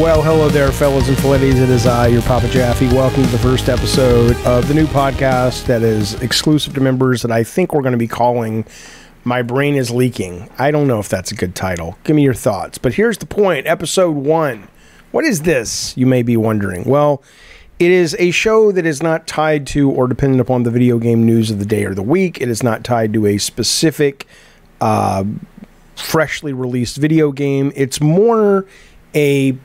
Well, hello there, fellows and filleties. It is I, your Papa Jaffe. Welcome to the first episode of the new podcast that is exclusive to members that I think we're going to be calling My Brain is Leaking. I don't know if that's a good title. Give me your thoughts. But here's the point Episode 1. What is this, you may be wondering? Well, it is a show that is not tied to or dependent upon the video game news of the day or the week. It is not tied to a specific, uh, freshly released video game. It's more a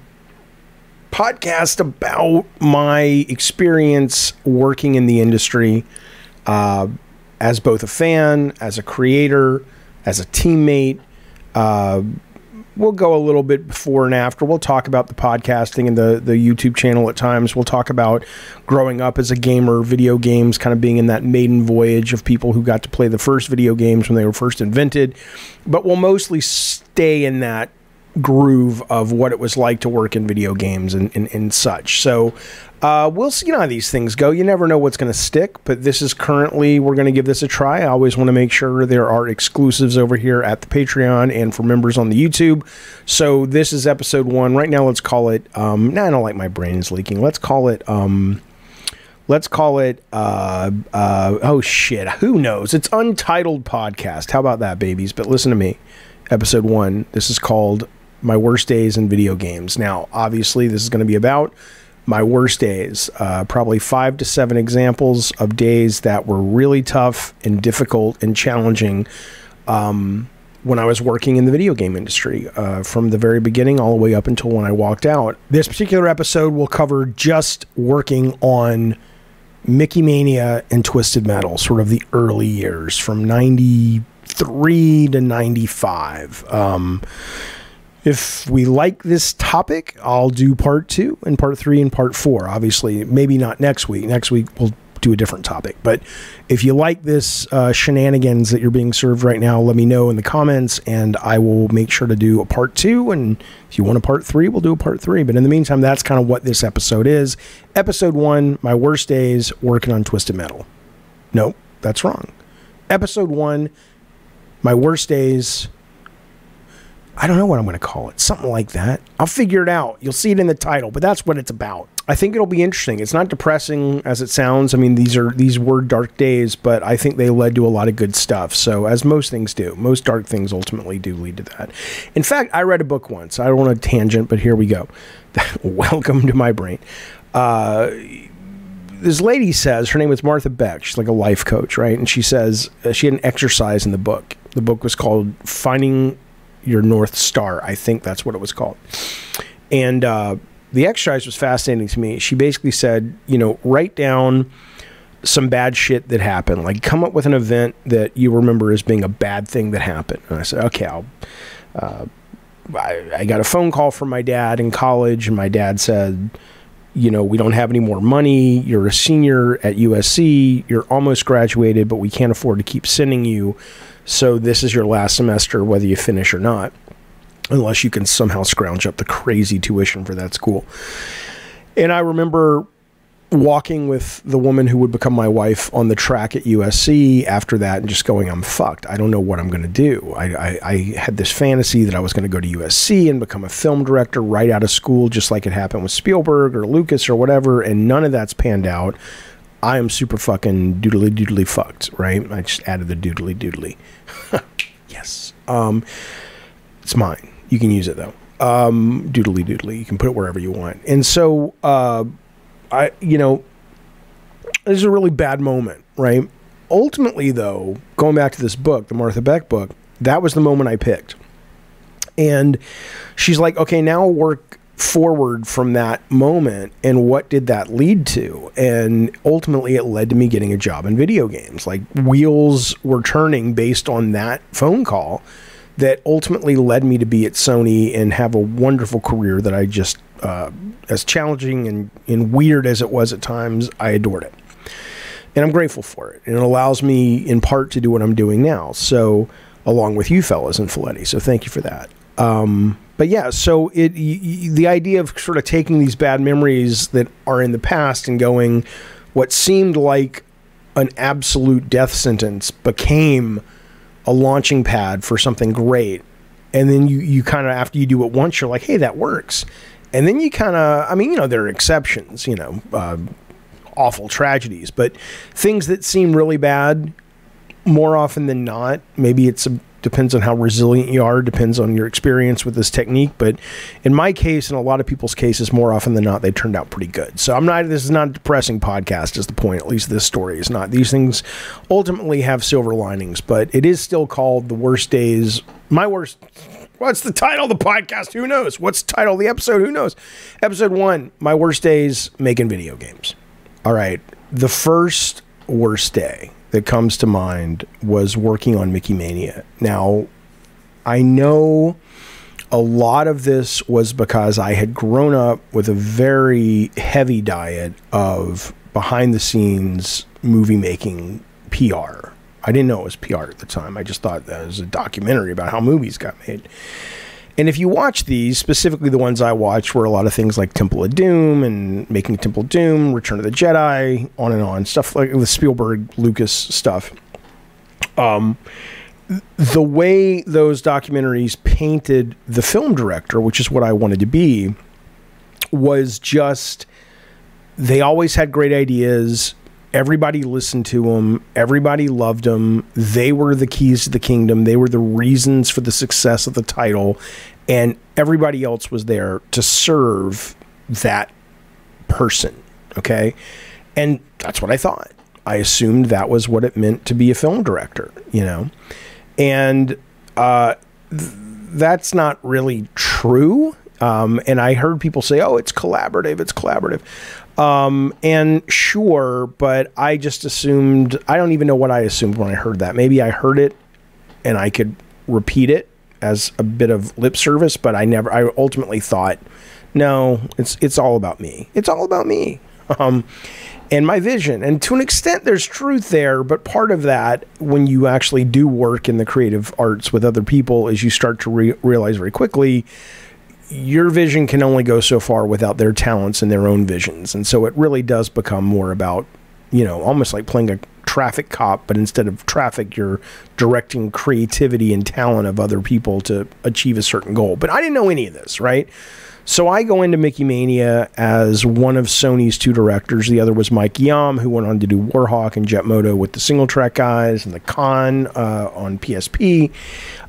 podcast about my experience working in the industry uh, as both a fan, as a creator, as a teammate. Uh, we'll go a little bit before and after. We'll talk about the podcasting and the, the YouTube channel at times. We'll talk about growing up as a gamer, video games, kind of being in that maiden voyage of people who got to play the first video games when they were first invented. But we'll mostly stay in that groove of what it was like to work in video games and, and, and such. So uh, we'll see how these things go. You never know what's going to stick, but this is currently, we're going to give this a try. I always want to make sure there are exclusives over here at the Patreon and for members on the YouTube. So this is episode one. Right now, let's call it, um, no, I don't like my brain is leaking. Let's call it, um, let's call it uh, uh, oh shit who knows it's untitled podcast how about that babies but listen to me episode one this is called my worst days in video games now obviously this is going to be about my worst days uh, probably five to seven examples of days that were really tough and difficult and challenging um, when I was working in the video game industry uh, from the very beginning all the way up until when I walked out. This particular episode will cover just working on Mickey Mania and Twisted Metal, sort of the early years from 93 to 95. Um, if we like this topic, I'll do part two and part three and part four. Obviously, maybe not next week. Next week, we'll do a different topic. But if you like this uh, shenanigans that you're being served right now, let me know in the comments, and I will make sure to do a part two. And if you want a part three, we'll do a part three. But in the meantime, that's kind of what this episode is. Episode one: My worst days working on Twisted Metal. Nope, that's wrong. Episode one: My worst days. I don't know what I'm going to call it. Something like that. I'll figure it out. You'll see it in the title, but that's what it's about. I think it'll be interesting. It's not depressing as it sounds. I mean, these are these were dark days, but I think they led to a lot of good stuff. So, as most things do, most dark things ultimately do lead to that. In fact, I read a book once. I don't want to tangent, but here we go. Welcome to my brain. Uh, this lady says her name was Martha Beck. She's like a life coach, right? And she says uh, she had an exercise in the book. The book was called "Finding Your North Star." I think that's what it was called. And uh, the exercise was fascinating to me. She basically said, you know, write down some bad shit that happened. Like, come up with an event that you remember as being a bad thing that happened. And I said, okay, I'll. Uh, I, I got a phone call from my dad in college, and my dad said, you know, we don't have any more money. You're a senior at USC. You're almost graduated, but we can't afford to keep sending you. So this is your last semester, whether you finish or not, unless you can somehow scrounge up the crazy tuition for that school. And I remember walking with the woman who would become my wife on the track at USC after that and just going, I'm fucked. I don't know what I'm going to do. I, I, I, had this fantasy that I was going to go to USC and become a film director right out of school, just like it happened with Spielberg or Lucas or whatever. And none of that's panned out. I am super fucking doodly doodly fucked, right? I just added the doodly doodly. yes. Um, it's mine. You can use it though. Um, doodly doodly. You can put it wherever you want. And so, uh, I, you know, this is a really bad moment, right? Ultimately, though, going back to this book, the Martha Beck book, that was the moment I picked. And she's like, okay, now work forward from that moment and what did that lead to? And ultimately, it led to me getting a job in video games. Like, wheels were turning based on that phone call that ultimately led me to be at Sony and have a wonderful career that I just, uh, as challenging and, and weird as it was at times, I adored it. And I'm grateful for it. And it allows me, in part, to do what I'm doing now. So, along with you fellas and Folletti. So, thank you for that. Um, but yeah, so it y- y- the idea of sort of taking these bad memories that are in the past and going, what seemed like an absolute death sentence became a launching pad for something great. And then you, you kind of, after you do it once, you're like, hey, that works. and then you kind of, I mean, you know, there are exceptions, you know, uh, awful tragedies, but things that seem really bad more often than not, maybe it's a depends on how resilient you are, depends on your experience with this technique. But in my case, and a lot of people's cases, more often than not, they turned out pretty good. So I'm not, this is not a depressing podcast, is the point. At least this story is not. These things ultimately have silver linings, but it is still called The Worst Days. My worst. What's the title of the podcast? Who knows? What's the title of the episode? Who knows? Episode one My Worst Days Making Video Games. All right. The first worst day that comes to mind was working on Mickey Mania. Now, I know a lot of this was because I had grown up with a very heavy diet of behind the scenes movie making PR. I didn't know it was PR at the time. I just thought that was a documentary about how movies got made. And if you watch these, specifically the ones I watched, were a lot of things like Temple of Doom and Making Temple of Doom, Return of the Jedi, on and on, stuff like the Spielberg, Lucas stuff. Um, the way those documentaries painted the film director, which is what I wanted to be, was just they always had great ideas. Everybody listened to them. Everybody loved them. They were the keys to the kingdom. They were the reasons for the success of the title. And everybody else was there to serve that person. Okay. And that's what I thought. I assumed that was what it meant to be a film director, you know? And uh, th- that's not really true. Um, and I heard people say, oh, it's collaborative, it's collaborative. Um, and sure, but I just assumed, I don't even know what I assumed when I heard that. Maybe I heard it and I could repeat it as a bit of lip service, but I never, I ultimately thought, no, it's, it's all about me. It's all about me. Um, and my vision. And to an extent, there's truth there, but part of that, when you actually do work in the creative arts with other people, is you start to re- realize very quickly your vision can only go so far without their talents and their own visions. And so it really does become more about, you know, almost like playing a traffic cop, but instead of traffic, you're directing creativity and talent of other people to achieve a certain goal. But I didn't know any of this, right? So I go into Mickey Mania as one of Sony's two directors. The other was Mike Giam, who went on to do Warhawk and Jet Moto with the SingleTrac guys and the Con uh, on PSP.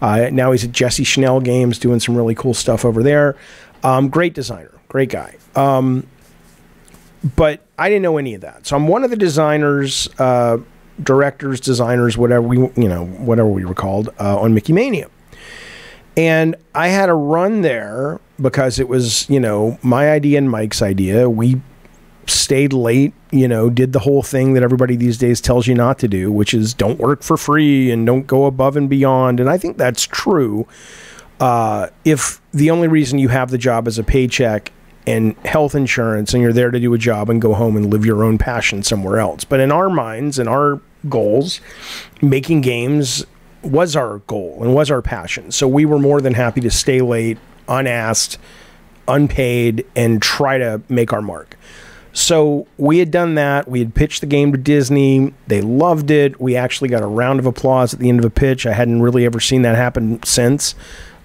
Uh, now he's at Jesse Schell Games doing some really cool stuff over there. Um, great designer, great guy. Um, but I didn't know any of that. So I'm one of the designers, uh, directors, designers, whatever we, you know, whatever we were called uh, on Mickey Mania. And I had a run there because it was, you know, my idea and Mike's idea. We stayed late, you know, did the whole thing that everybody these days tells you not to do, which is don't work for free and don't go above and beyond. And I think that's true. Uh, if the only reason you have the job is a paycheck and health insurance and you're there to do a job and go home and live your own passion somewhere else. But in our minds and our goals, making games was our goal and was our passion. So we were more than happy to stay late, unasked, unpaid, and try to make our mark. So we had done that. We had pitched the game to Disney. They loved it. We actually got a round of applause at the end of a pitch. I hadn't really ever seen that happen since.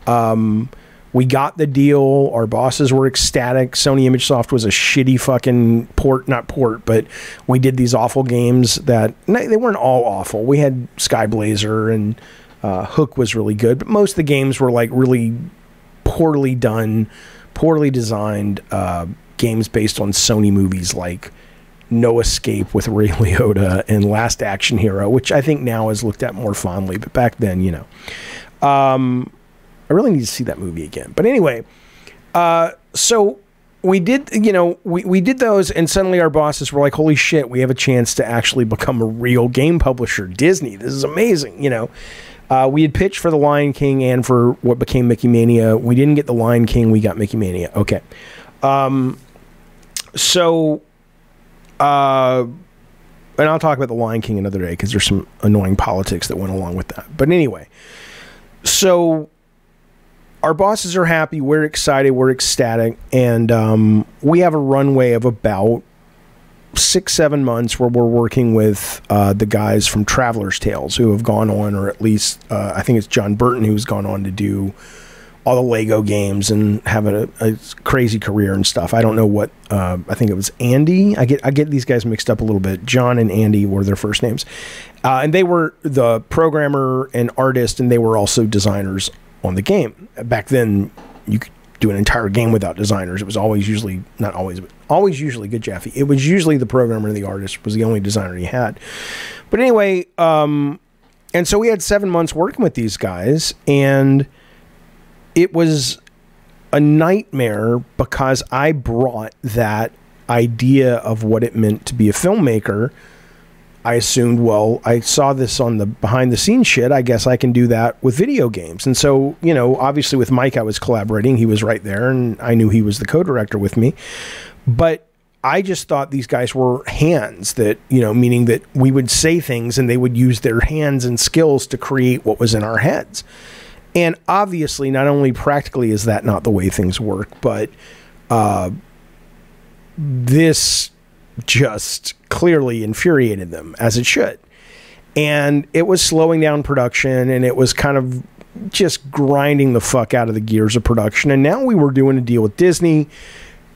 Um, we got the deal. Our bosses were ecstatic. Sony ImageSoft was a shitty fucking port, not port, but we did these awful games that they weren't all awful. We had Skyblazer and uh, Hook was really good, but most of the games were like really poorly done, poorly designed uh, games based on Sony movies like No Escape with Ray Liotta and Last Action Hero, which I think now is looked at more fondly, but back then, you know. Um, I really need to see that movie again. But anyway, uh, so we did, you know, we, we did those, and suddenly our bosses were like, holy shit, we have a chance to actually become a real game publisher. Disney, this is amazing, you know. Uh, we had pitched for The Lion King and for what became Mickey Mania. We didn't get The Lion King, we got Mickey Mania. Okay. Um, so, uh, and I'll talk about The Lion King another day because there's some annoying politics that went along with that. But anyway, so our bosses are happy. We're excited. We're ecstatic, and um, we have a runway of about six, seven months where we're working with uh, the guys from Traveller's Tales who have gone on, or at least uh, I think it's Jon Burton who's gone on to do all the Lego games and have a, a crazy career and stuff. I don't know what uh, I think it was Andy. I get I get these guys mixed up a little bit. John and Andy were their first names, uh, and they were the programmer and artist, and they were also designers on the game. Back then, you could do an entire game without designers. It was always usually not always, but always usually good Jaffe. It was usually the programmer and the artist was the only designer he had. But anyway, um, and so we had seven months working with these guys, and it was a nightmare because I brought that idea of what it meant to be a filmmaker. I assumed, well, I saw this on the behind the scenes shit. I guess I can do that with video games. And so, you know, obviously with Mike, I was collaborating. He was right there, and I knew he was the co director with me. But I just thought these guys were hands that, you know, meaning that we would say things and they would use their hands and skills to create what was in our heads. And obviously, not only practically is that not the way things work, but uh, this just clearly infuriated them, as it should. And it was slowing down production and it was kind of just grinding the fuck out of the gears of production. And now we were doing a deal with Disney.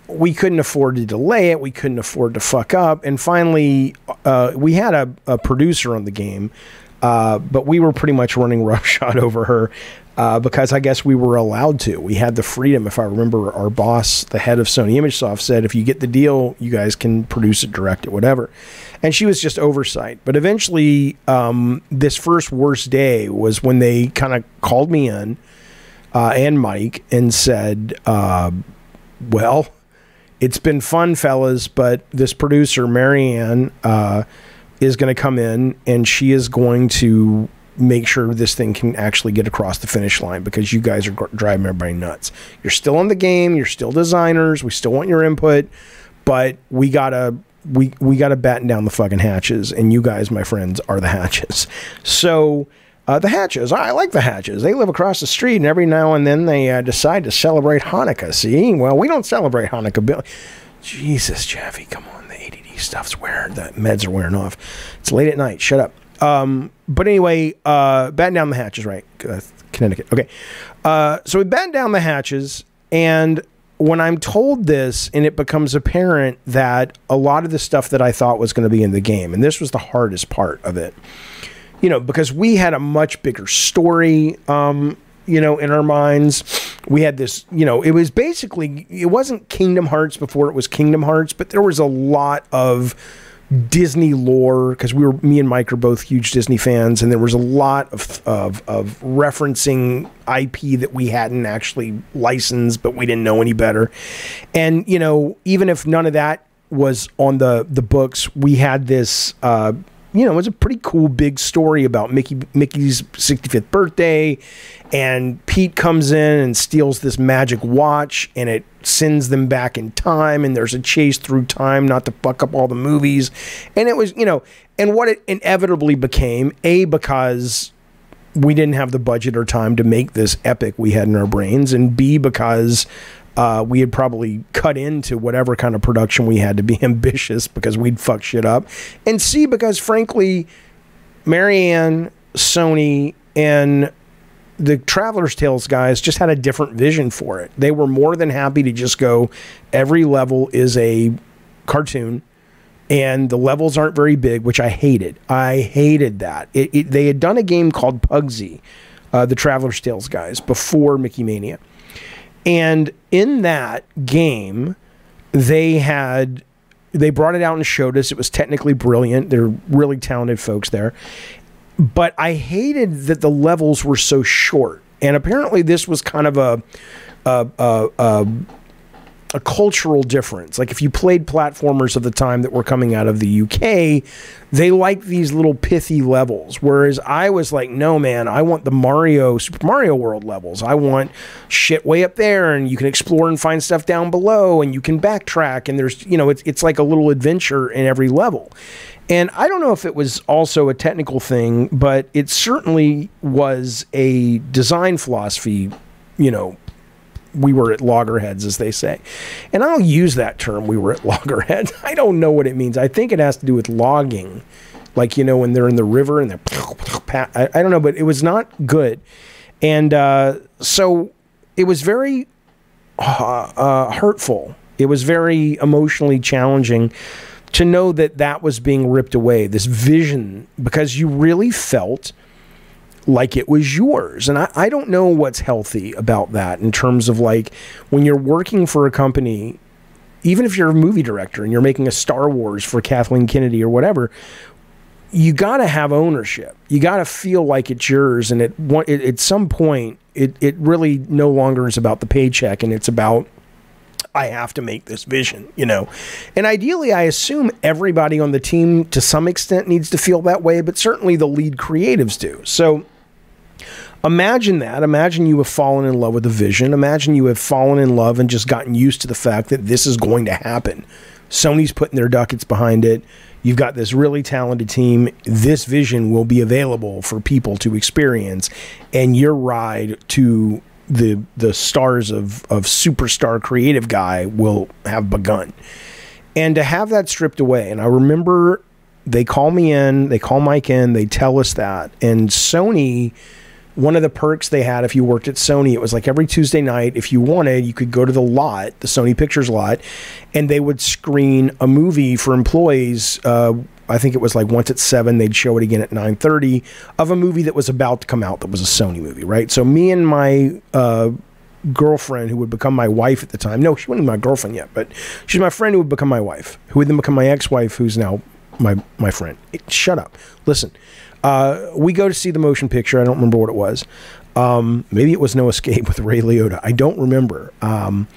We couldn't afford to delay it. We couldn't afford to fuck up. And finally, uh, we had a, a, producer on the game, uh, but we were pretty much running roughshod over her uh, because I guess we were allowed to. We had the freedom. If I remember, our boss, the head of Sony ImageSoft, said, if you get the deal, you guys can produce it, direct it, whatever. And she was just oversight. But eventually, um, this first worst day was when they kind of called me in uh, and Mike and said, uh, well, it's been fun, fellas, but this producer, Marianne, uh, is going to come in and she is going to make sure this thing can actually get across the finish line because you guys are driving everybody nuts. You're still in the game, you're still designers, we still want your input, but we gotta we we gotta batten down the fucking hatches, and you guys, my friends, are the hatches. So. Uh, the Hatches. I like the Hatches. They live across the street, and every now and then they uh, decide to celebrate Hanukkah. See, well, we don't celebrate Hanukkah. Bill, Jesus, Jeffy, come on. The ADD stuff's wearing. The meds are wearing off. It's late at night. Shut up. Um, but anyway, uh, batten down the hatches, right? Uh, Connecticut. Okay. Uh, so we batten down the hatches, and when I'm told this, and it becomes apparent that a lot of the stuff that I thought was going to be in the game, and this was the hardest part of it, you know, because we had a much bigger story, um, you know, in our minds. We had this, you know, it was basically, it wasn't Kingdom Hearts before it was Kingdom Hearts, but there was a lot of Disney lore because we were me and Mike are both huge Disney fans, and there was a lot of, of of referencing IP that we hadn't actually licensed, but we didn't know any better. And you know, even if none of that was on the the books, we had this. Uh, you know, it's a pretty cool big story about Mickey Mickey's 65th birthday and Pete comes in and steals this magic watch and it sends them back in time and there's a chase through time not to fuck up all the movies. And it was you know and what it inevitably became a because we didn't have the budget or time to make this epic we had in our brains and b because uh, we had probably cut into whatever kind of production we had to be ambitious because we'd fuck shit up and c because frankly marianne sony and the Traveller's Tales guys just had a different vision for it. They were more than happy to just go, every level is a cartoon and the levels aren't very big, which I hated. I hated that. It, it, they had done a game called Pugsy, uh, the Traveler's Tales guys, before Mickey Mania. And in that game, they had they brought it out and showed us. It was technically brilliant. They're really talented folks there but I hated that the levels were so short. And apparently, this was kind of a a cultural difference. Like if you played platformers of the time that were coming out of the UK, they liked these little pithy levels. Whereas I was like, no, man, I want the Mario Super Mario World levels. I want shit way up there, and you can explore and find stuff down below, and you can backtrack, and there's you know it's it's like a little adventure in every level. And I don't know if it was also a technical thing, but it certainly was a design philosophy, you know, we were at loggerheads, as they say. And I'll use that term, we were at loggerheads. I don't know what it means. I think it has to do with logging. Like, you know, when they're in the river and they're, I, don't know, but it was not good. And uh, so it was very uh, uh, hurtful. It was very emotionally challenging to know that that was being ripped away, this vision, because you really felt like it was yours. And I, I don't know what's healthy about that in terms of like when you're working for a company, even if you're a movie director and you're making a Star Wars for Kathleen Kennedy or whatever, you got to have ownership. You got to feel like it's yours. And at, some point, it, it really no longer is about the paycheck and it's about I have to make this vision, you know. And ideally, I assume everybody on the team to some extent needs to feel that way, but certainly the lead creatives do. So imagine that. Imagine you have fallen in love with the vision. Imagine you have fallen in love and just gotten used to the fact that this is going to happen. Sony's putting their ducats behind it. You've got this really talented team. This vision will be available for people to experience, and your ride to the the stars of of superstar creative guy will have begun. And to have that stripped away, and I remember they call me in, they call Mike in, they tell us that, and Sony one of the perks they had if you worked at Sony, it was like every Tuesday night, if you wanted, you could go to the lot, the Sony Pictures lot, and they would screen a movie for employees. Uh, I think it was like once at seven, they'd show it again at nine thirty of a movie that was about to come out that was a Sony movie, right? So me and my uh, girlfriend, who would become my wife at the time, no, she wasn't my girlfriend yet, but she's my friend who would become my wife, who would then become my ex-wife, who's now my my friend. Shut up, listen. Uh, we go to see the motion picture. I don't remember what it was. Um, maybe it was No Escape with Ray Liotta. I don't remember. Um,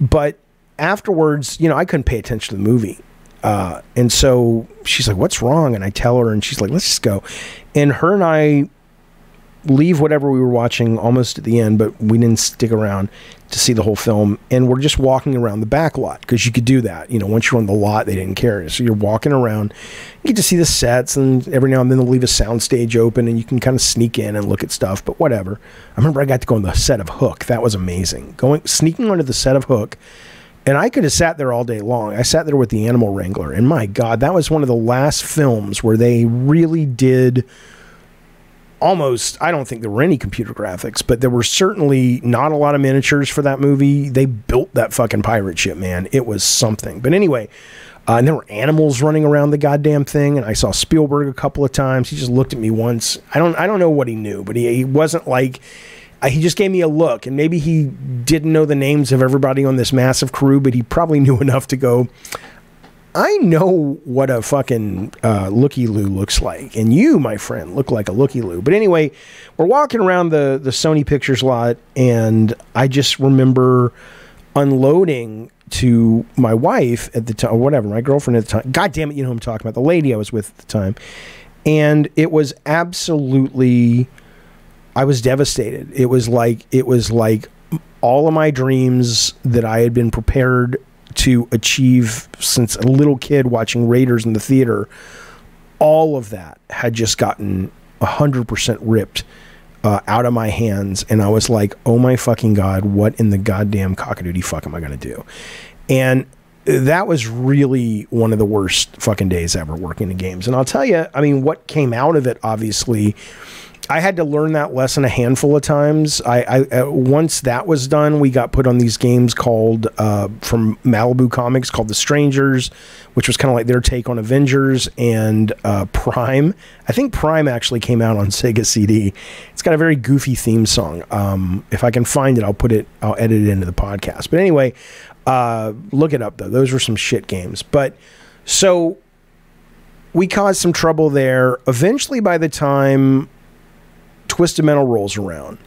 but afterwards, you know, I couldn't pay attention to the movie. Uh, and so she's like, What's wrong? And I tell her, and she's like, Let's just go. And her and I leave whatever we were watching almost at the end, but we didn't stick around to see the whole film. And we're just walking around the back lot because you could do that. You know, once you're on the lot, they didn't care. So you're walking around, you get to see the sets, and every now and then they'll leave a sound stage open and you can kind of sneak in and look at stuff, but whatever. I remember I got to go on the set of Hook. That was amazing. Going, sneaking onto the set of Hook. And I could have sat there all day long. I sat there with the Animal Wrangler, and my God, that was one of the last films where they really did almost I don't think there were any computer graphics, but there were certainly not a lot of miniatures for that movie. They built that fucking pirate ship, man. It was something. But anyway, uh, and there were animals running around the goddamn thing, and I saw Spielberg a couple of times. He just looked at me once. I don't I don't know what he knew, but he, he wasn't like uh, he just gave me a look, and maybe he didn't know the names of everybody on this massive crew, but he probably knew enough to go. I know what a fucking uh, looky loo looks like, and you, my friend, look like a looky loo. But anyway, we're walking around the the Sony Pictures lot, and I just remember unloading to my wife at the time, or whatever, my girlfriend at the time. God damn it, you know I'm talking about, the lady I was with at the time, and it was absolutely. I was devastated. It was like it was like all of my dreams that I had been prepared to achieve since a little kid watching Raiders in the theater, all of that had just gotten 100% ripped uh, out of my hands. And I was like, oh my fucking God, what in the goddamn cockadoodie fuck am I going to do? And that was really one of the worst fucking days ever working in games. And I'll tell you, I mean, what came out of it, obviously, I had to learn that lesson a handful of times. I, I uh, once that was done, we got put on these games called uh, from Malibu Comics called The Strangers, which was kind of like their take on Avengers and uh, Prime. I think Prime actually came out on Sega CD. It's got a very goofy theme song. Um, if I can find it, I'll put it. I'll edit it into the podcast. But anyway, uh, look it up though. Those were some shit games. But so we caused some trouble there. Eventually, by the time Twisted Metal rolls around.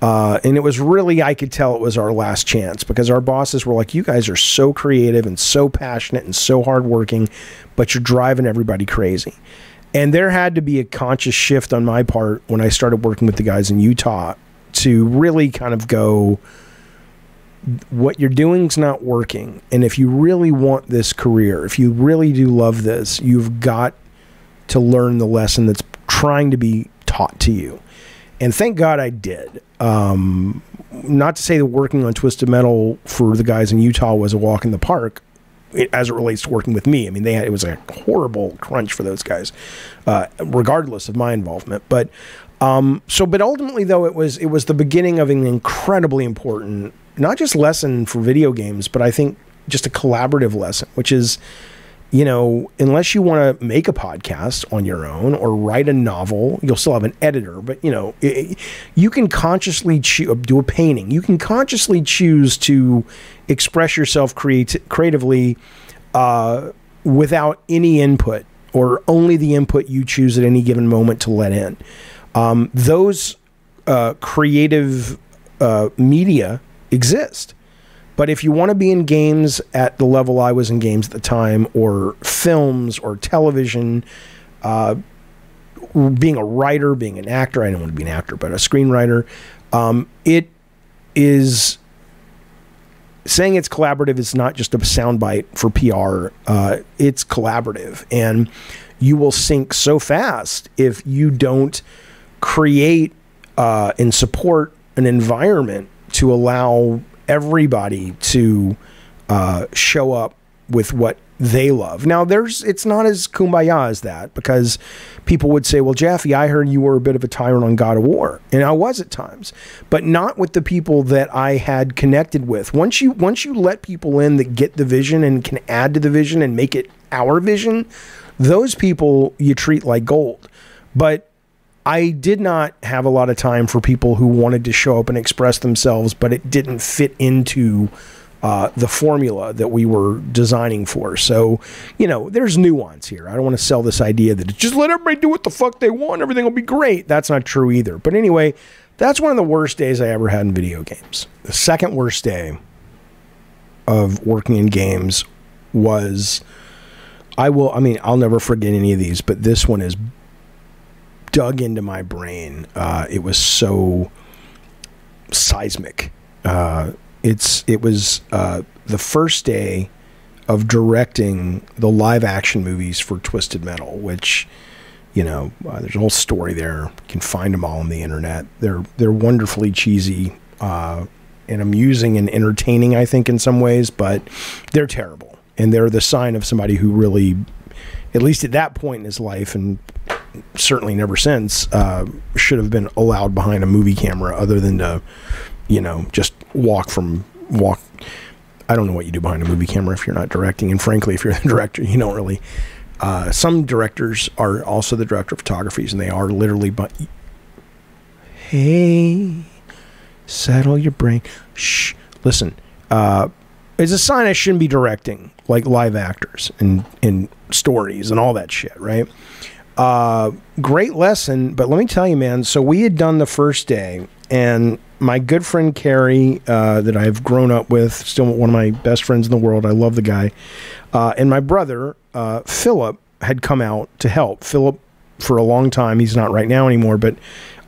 Uh, and it was really, I could tell it was our last chance because our bosses were like, you guys are so creative and so passionate and so hardworking, but you're driving everybody crazy. And there had to be a conscious shift on my part when I started working with the guys in Utah to really kind of go, what you're doing is not working. And if you really want this career, if you really do love this, you've got to learn the lesson that's trying to be taught to you. And thank God I did. Um, not to say that working on Twisted Metal for the guys in Utah was a walk in the park, as it relates to working with me. I mean, they had, it was a horrible crunch for those guys, uh, regardless of my involvement. But Um, so, but ultimately, though, it was it was the beginning of an incredibly important, not just lesson for video games, but I think just a collaborative lesson, which is, you know, unless you want to make a podcast on your own or write a novel, you'll still have an editor, but you know, it, you can consciously choo- do a painting. You can consciously choose to express yourself creati- creatively uh, without any input or only the input you choose at any given moment to let in. Um, those uh, creative uh, media exist. But if you want to be in games at the level I was in games at the time, or films, or television, uh, being a writer, being an actor, I don't want to be an actor, but a screenwriter, um, it is saying it's collaborative is not just a soundbite for PR. Uh, it's collaborative, and you will sink so fast if you don't create uh, and support an environment to allow everybody to uh, show up with what they love. Now, there's it's not as kumbaya as that because people would say, "Well, Jaffe, I heard you were a bit of a tyrant on God of War," and I was at times, but not with the people that I had connected with. Once you once you let people in that get the vision and can add to the vision and make it our vision, those people you treat like gold. But I did not have a lot of time for people who wanted to show up and express themselves, but it didn't fit into uh, the formula that we were designing for. So, you know, there's nuance here. I don't want to sell this idea that just let everybody do what the fuck they want, everything will be great. That's not true either. But anyway, that's one of the worst days I ever had in video games. The second worst day of working in games was I will I mean, I'll never forget any of these, but this one is dug into my brain. Uh, it was so seismic. Uh, it's it was uh, the first day of directing the live action movies for Twisted Metal, which you know uh, there's a whole story there. You can find them all on the internet. They're they're wonderfully cheesy uh, and amusing and entertaining, I think, in some ways, but they're terrible and they're the sign of somebody who really, at least at that point in his life, and certainly never since, uh, should have been allowed behind a movie camera other than to you know, just walk from walk. I don't know what you do behind a movie camera if you're not directing, and frankly, if you're the director, you don't really. Uh, some directors are also the director of photographies, and they are literally. But hey, settle your brain. Shh. Listen. Uh, it's a sign I shouldn't be directing like live actors and and stories and all that shit, right? Uh, great lesson, but let me tell you, man. So we had done the first day, and my good friend Carrie, uh, that I've grown up with, still one of my best friends in the world. I love the guy. Uh, and my brother, uh, Philip, had come out to help. Philip, for a long time, he's not right now anymore, but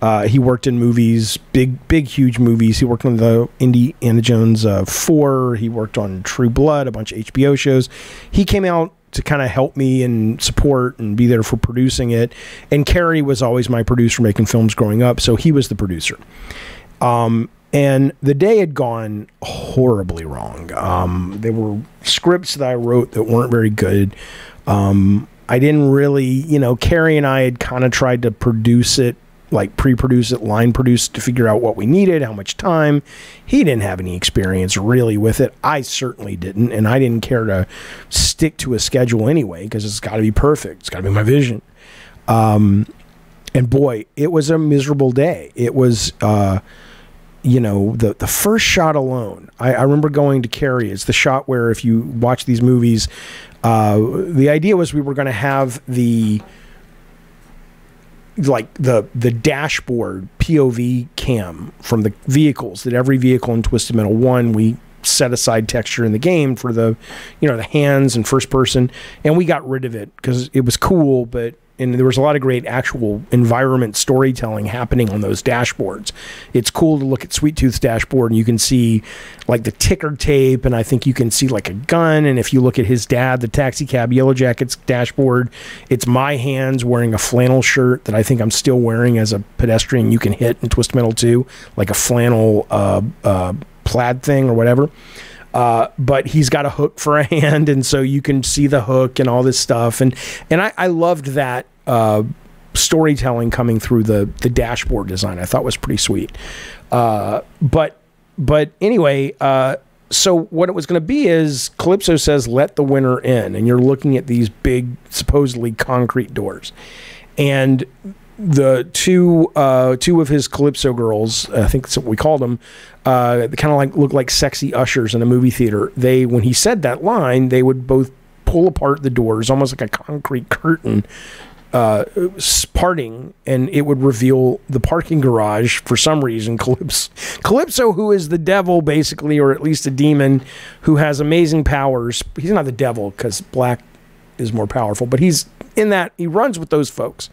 uh, he worked in movies, big, big, huge movies. He worked on the Indiana Jones uh, 4. He worked on True Blood, a bunch of HBO shows. He came out to kind of help me and support and be there for producing it. And Carrie was always my producer making films growing up, so he was the producer. Um, and the day had gone horribly wrong. Um, there were scripts that I wrote that weren't very good. Um, I didn't really, you know, Carrie and I had kind of tried to produce it, like pre produce it, line produce to figure out what we needed, how much time. He didn't have any experience really with it. I certainly didn't. And I didn't care to stick to a schedule anyway because it's got to be perfect. It's got to be my vision. Um, and boy, it was a miserable day. It was, uh, you know, the the first shot alone. I, I remember going to Carrie. It's the shot where if you watch these movies, uh, the idea was we were going to have the like the the dashboard POV cam from the vehicles that every vehicle in Twisted Metal one we set aside texture in the game for the you know the hands and first person. And we got rid of it because it was cool but and there was a lot of great actual environment storytelling happening on those dashboards. It's cool to look at Sweet Tooth's dashboard and you can see like the ticker tape, and I think you can see like a gun. And if you look at his dad, the taxi cab Yellow Jacket's dashboard, it's my hands wearing a flannel shirt that I think I'm still wearing as a pedestrian. You can hit in Twist Metal 2, like a flannel uh, uh, plaid thing or whatever. Uh, but he's got a hook for a hand, and so you can see the hook and all this stuff. And and I, I loved that uh, storytelling coming through the the dashboard design. I thought was pretty sweet. Uh, but but anyway, uh, so what it was going to be is Calypso says, "Let the winner in," and you're looking at these big, supposedly concrete doors, and the two uh, two of his Calypso girls, I think that's what we called them, uh, kind of like look like sexy ushers in a movie theater. They, when he said that line, they would both pull apart the doors, almost like a concrete curtain, uh, parting, and it would reveal the parking garage for some reason. Calypso, Calypso, who is the devil basically, or at least a demon, who has amazing powers. He's not the devil because black is more powerful, but he's in that he runs with those folks.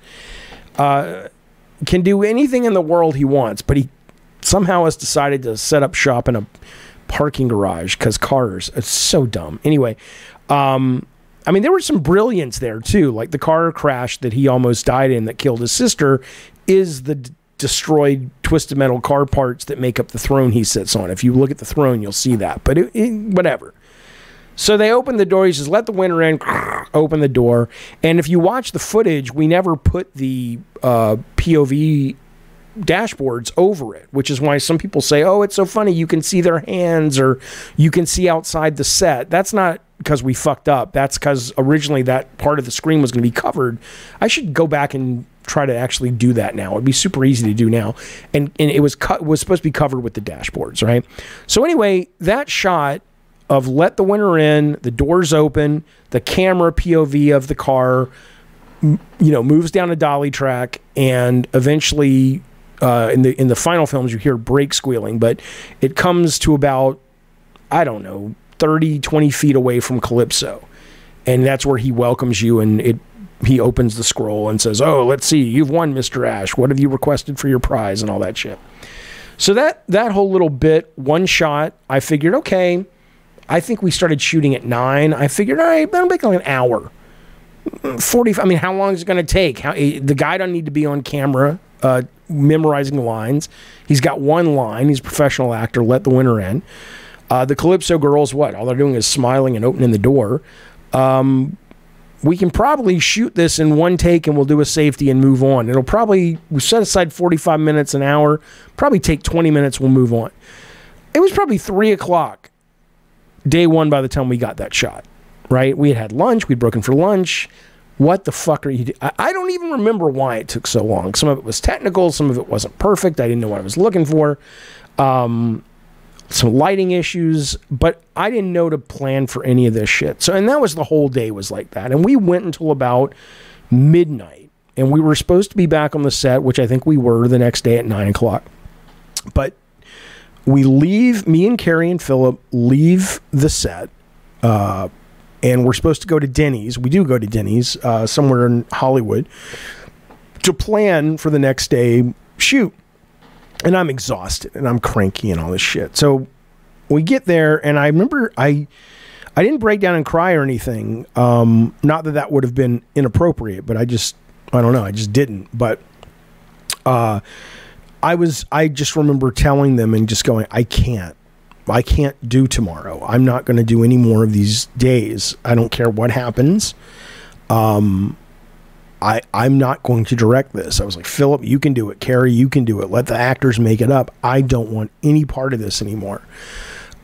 Uh, can do anything in the world he wants, but he somehow has decided to set up shop in a parking garage because cars. It's so dumb. Anyway, um, I mean, there was some brilliance there too. Like the car crash that he almost died in that killed his sister is the d- destroyed twisted metal car parts that make up the throne he sits on. If you look at the throne, you'll see that. But it, it, whatever. So they open the door. He says, "Let the winner in." Open the door, and if you watch the footage, we never put the uh, POV dashboards over it, which is why some people say, "Oh, it's so funny you can see their hands or you can see outside the set." That's not because we fucked up. That's because originally that part of the screen was going to be covered. I should go back and try to actually do that now. It'd be super easy to do now, and and it was cut was supposed to be covered with the dashboards, right? So anyway, that shot of let the winner in, the doors open, the camera POV of the car, you know, moves down a dolly track, and eventually uh, in the in the final films you hear brake squealing, but it comes to about I don't know 30, 20 feet away from Calypso, and that's where he welcomes you, and it he opens the scroll and says, "Oh, let's see, you've won, Mister Ash. What have you requested for your prize and all that shit." So that that whole little bit, one shot, I figured, okay, I think we started shooting at nine. I figured, all right, that'll make like an hour. 40 i mean how long is it going to take how, the guy doesn't need to be on camera uh, memorizing lines. He's got one line. He's a professional actor. Let the winner in. Uh, the Calypso girls, what? All they're doing is smiling and opening the door. Um, we can probably shoot this in one take and we'll do a safety and move on. It'll probably, we set aside 45 minutes, an hour, probably take 20 minutes, we'll move on. It was probably three o'clock day one by the time we got that shot, right? We had had lunch, we'd broken for lunch what the fuck are you doing? I don't even remember why it took so long. Some of it was technical, some of it wasn't perfect. I didn't know what I was looking for. Um, some lighting issues, but I didn't know to plan for any of this shit. So, and that was the whole day was like that. And we went until about midnight, and we were supposed to be back on the set, which I think we were the next day at nine o'clock. But we leave, me and Carrie and Philip leave the set. Uh, and we're supposed to go to Denny's. We do go to Denny's uh, somewhere in Hollywood to plan for the next day shoot. And I'm exhausted and I'm cranky and all this shit. So we get there, and I remember I I didn't break down and cry or anything. Um, not that that would have been inappropriate, but I just I don't know. I just didn't. But uh, I was I just remember telling them and just going, I can't. I can't do tomorrow. I'm not going to do any more of these days. I don't care what happens. Um, I I'm not going to direct this. I was like, Philip, you can do it. Carrie, you can do it. Let the actors make it up. I don't want any part of this anymore.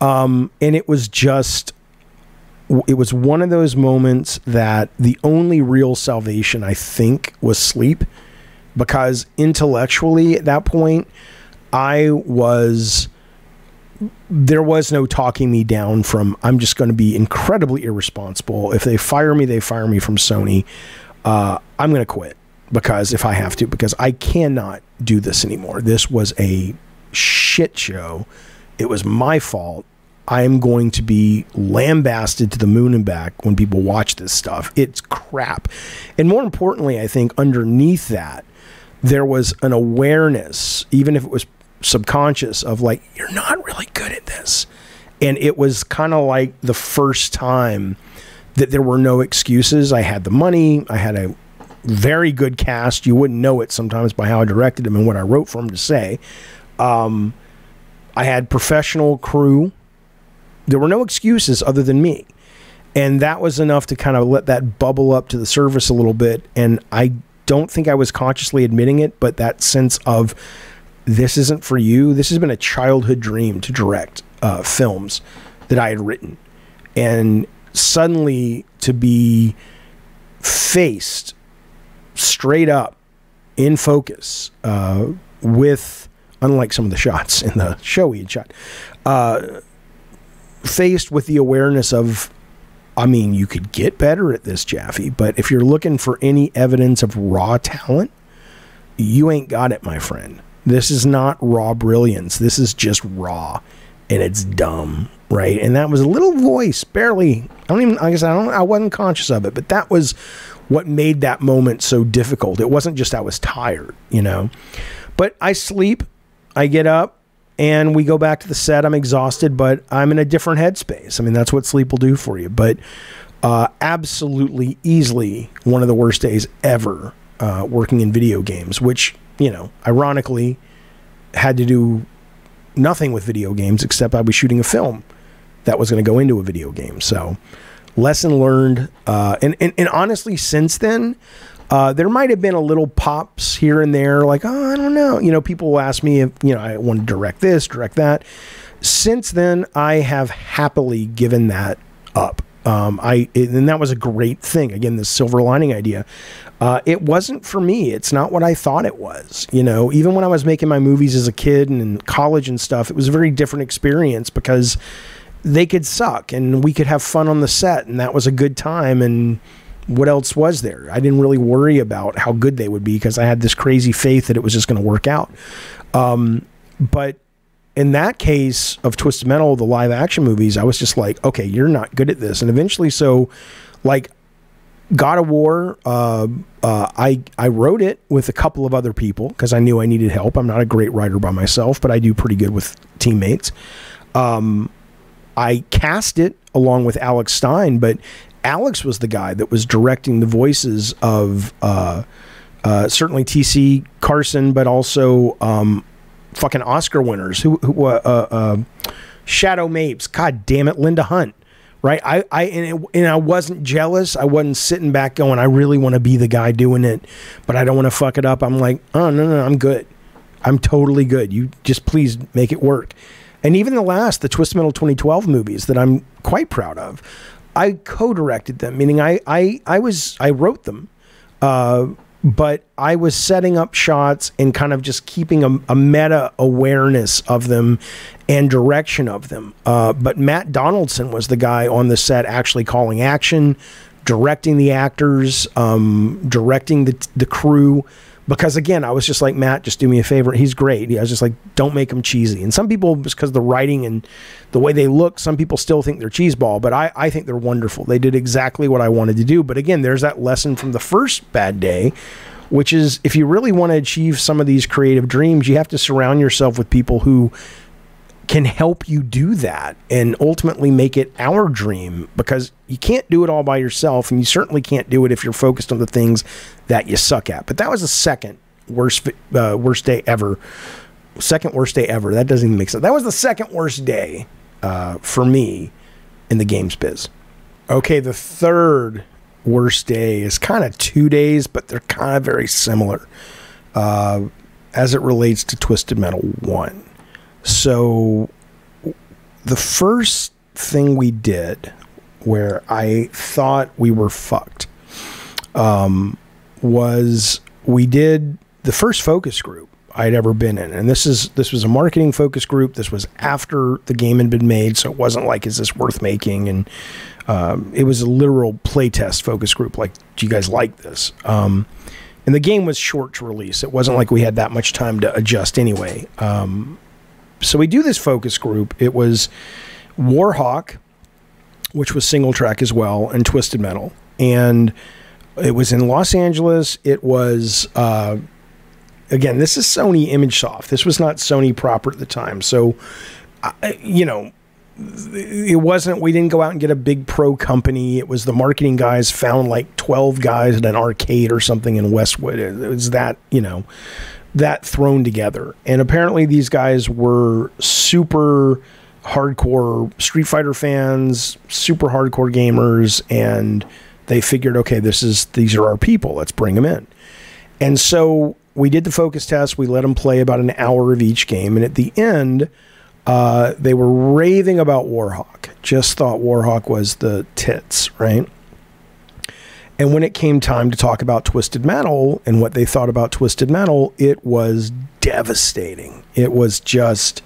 Um, and it was just it was one of those moments that the only real salvation I think was sleep because intellectually at that point I was there was no talking me down from I'm just going to be incredibly irresponsible. If they fire me, they fire me from Sony. Uh, I'm going to quit because if I have to, because I cannot do this anymore. This was a shit show. It was my fault. I am going to be lambasted to the moon and back when people watch this stuff. It's crap. And more importantly, I think underneath that, there was an awareness, even if it was subconscious of like you're not really good at this. And it was kind of like the first time that there were no excuses. I had the money. I had a very good cast. You wouldn't know it sometimes by how i directed them and what i wrote for them to say. Um, i had professional crew. There were no excuses other than me. And that was enough to kind of let that bubble up to the surface a little bit. And i don't think I was consciously admitting it, but that sense of this isn't for you. This has been a childhood dream to direct uh, films that I had written, and suddenly to be faced straight up in focus uh, with, unlike some of the shots in the show we had shot, uh, faced with the awareness of, I mean, you could get better at this, Jaffe, but if you're looking for any evidence of raw talent, you ain't got it, my friend. This is not raw brilliance. This is just raw, and it's dumb, right? And that was a little voice, barely. I don't even. I guess I don't. I wasn't conscious of it, but that was what made that moment so difficult. It wasn't just I was tired, you know. But I sleep, I get up, and we go back to the set. I'm exhausted, but I'm in a different headspace. I mean, that's what sleep will do for you. But uh, absolutely, easily one of the worst days ever uh, working in video games, which, you know, ironically had to do nothing with video games except I was shooting a film that was going to go into a video game. So, lesson learned. Uh, and, and, and honestly, since then, uh, there might have been a little pops here and there, like, oh, I don't know. You know, people will ask me if, you know, I want to direct this, direct that. Since then, I have happily given that up. Um, I and that was a great thing. Again, this silver lining idea. Uh, it wasn't for me. It's not what I thought it was. You know, even when I was making my movies as a kid and in college and stuff, it was a very different experience because they could suck and we could have fun on the set and that was a good time and what else was there? I didn't really worry about how good they would be because I had this crazy faith that it was just going to work out. Um, but in that case of Twisted Metal, the live action movies, I was just like, okay, you're not good at this. And eventually, so like God of War, uh, uh, I I wrote it with a couple of other people because I knew I needed help. I'm not a great writer by myself, but I do pretty good with teammates. Um, I cast it along with Alex Stein, but Alex was the guy that was directing the voices of uh, uh, certainly T.C. Carson, but also um, fucking Oscar winners who, who uh, uh, Shadow Mapes. God damn it, Linda Hunt. Right, I, I and, it, and I wasn't jealous. I wasn't sitting back going, I really want to be the guy doing it, but I don't want to fuck it up. I'm like, oh no, no, I'm good. I'm totally good. You just please make it work. And even the last, the Twist Metal 2012 movies that I'm quite proud of, I co-directed them, meaning I I, I was I wrote them, uh, but I was setting up shots and kind of just keeping a, a meta awareness of them and direction of them. Uh, but Matt Donaldson was the guy on the set actually calling action, directing the actors, um, directing the the crew because again, I was just like Matt, just do me a favor. He's great. I was just like, don't make him cheesy. And some people, because the writing and the way they look, some people still think they're cheeseball, but I, I think they're wonderful. They did exactly what I wanted to do. But again, there's that lesson from the first bad day, which is if you really want to achieve some of these creative dreams, you have to surround yourself with people who can help you do that and ultimately make it our dream because you can't do it all by yourself and you certainly can't do it if you're focused on the things that you suck at. But that was the second worst uh, worst day ever. Second worst day ever. That doesn't even make sense. That was the second worst day uh, for me in the games biz. Okay, the third worst day is kind of two days, but they're kind of very similar uh, as it relates to Twisted Metal 1. So the first thing we did where I thought we were fucked um, was we did the first focus group I'd ever been in, and this is this was a marketing focus group. This was after the game had been made, so it wasn't like is this worth making, and um, it was a literal playtest focus group. Like, do you guys like this? Um, and the game was short to release. It wasn't like we had that much time to adjust anyway. Um, so we do this focus group. It was Warhawk, which was SingleTrac as well, and Twisted Metal. And it was in Los Angeles. It was, uh, again, this is Sony ImageSoft. This was not Sony proper at the time. So, you know, it wasn't, we didn't go out and get a big pro company. It was the marketing guys found like 12 guys at an arcade or something in Westwood. It was that, you know that thrown together. And apparently, these guys were super hardcore Street Fighter fans, super hardcore gamers, and they figured, okay, this is these are our people. Let's bring them in. And so we did the focus test. We let them play about an hour of each game. And at the end, uh, they were raving about Warhawk. Just thought Warhawk was the tits, right? And when it came time to talk about Twisted Metal and what they thought about Twisted Metal, it was devastating. It was just,